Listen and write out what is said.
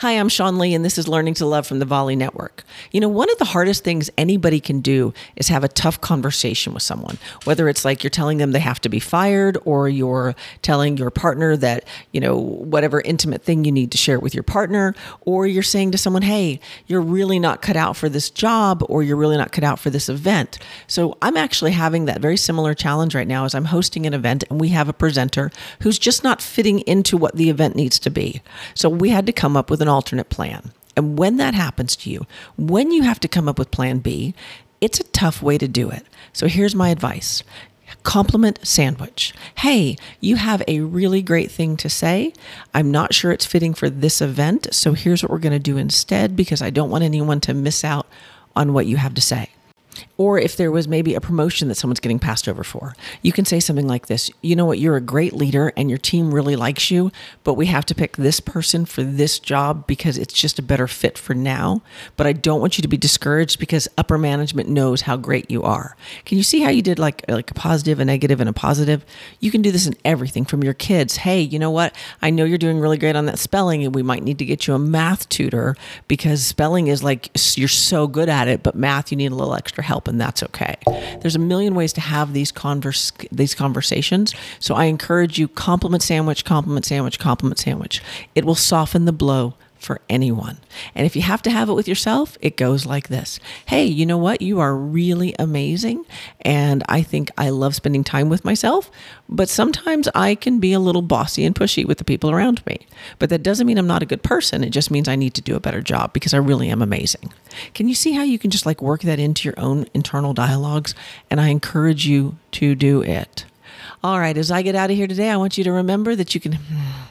Hi, I'm Sean Lee, and this is Learning to Love from the Volley Network. You know, one of the hardest things anybody can do is have a tough conversation with someone, whether it's like you're telling them they have to be fired or you're telling your partner that, you know, whatever intimate thing you need to share with your partner, or you're saying to someone, hey, you're really not cut out for this job or you're really not cut out for this event. So I'm actually having that very similar challenge right now as I'm hosting an event and we have a presenter who's just not fitting into what the event needs to be. So we had to come up with an alternate plan. And when that happens to you, when you have to come up with plan B, it's a tough way to do it. So here's my advice compliment sandwich. Hey, you have a really great thing to say. I'm not sure it's fitting for this event. So here's what we're going to do instead because I don't want anyone to miss out on what you have to say or if there was maybe a promotion that someone's getting passed over for. You can say something like this You know what? You're a great leader and your team really likes you, but we have to pick this person for this job because it's just a better fit for now. But I don't want you to be discouraged because upper management knows how great you are. Can you see how you did like, like a positive, a negative, and a positive? You can do this in everything from your kids. Hey, you know what? I know you're doing really great on that spelling, and we might need to get you a math tutor because spelling is like you're so good at it, but math, you need a little extra help and that's okay. There's a million ways to have these converse these conversations. So I encourage you compliment sandwich, compliment sandwich, compliment sandwich. It will soften the blow for anyone. And if you have to have it with yourself, it goes like this Hey, you know what? You are really amazing. And I think I love spending time with myself, but sometimes I can be a little bossy and pushy with the people around me. But that doesn't mean I'm not a good person. It just means I need to do a better job because I really am amazing. Can you see how you can just like work that into your own internal dialogues? And I encourage you to do it. All right, as I get out of here today, I want you to remember that you can. Hmm,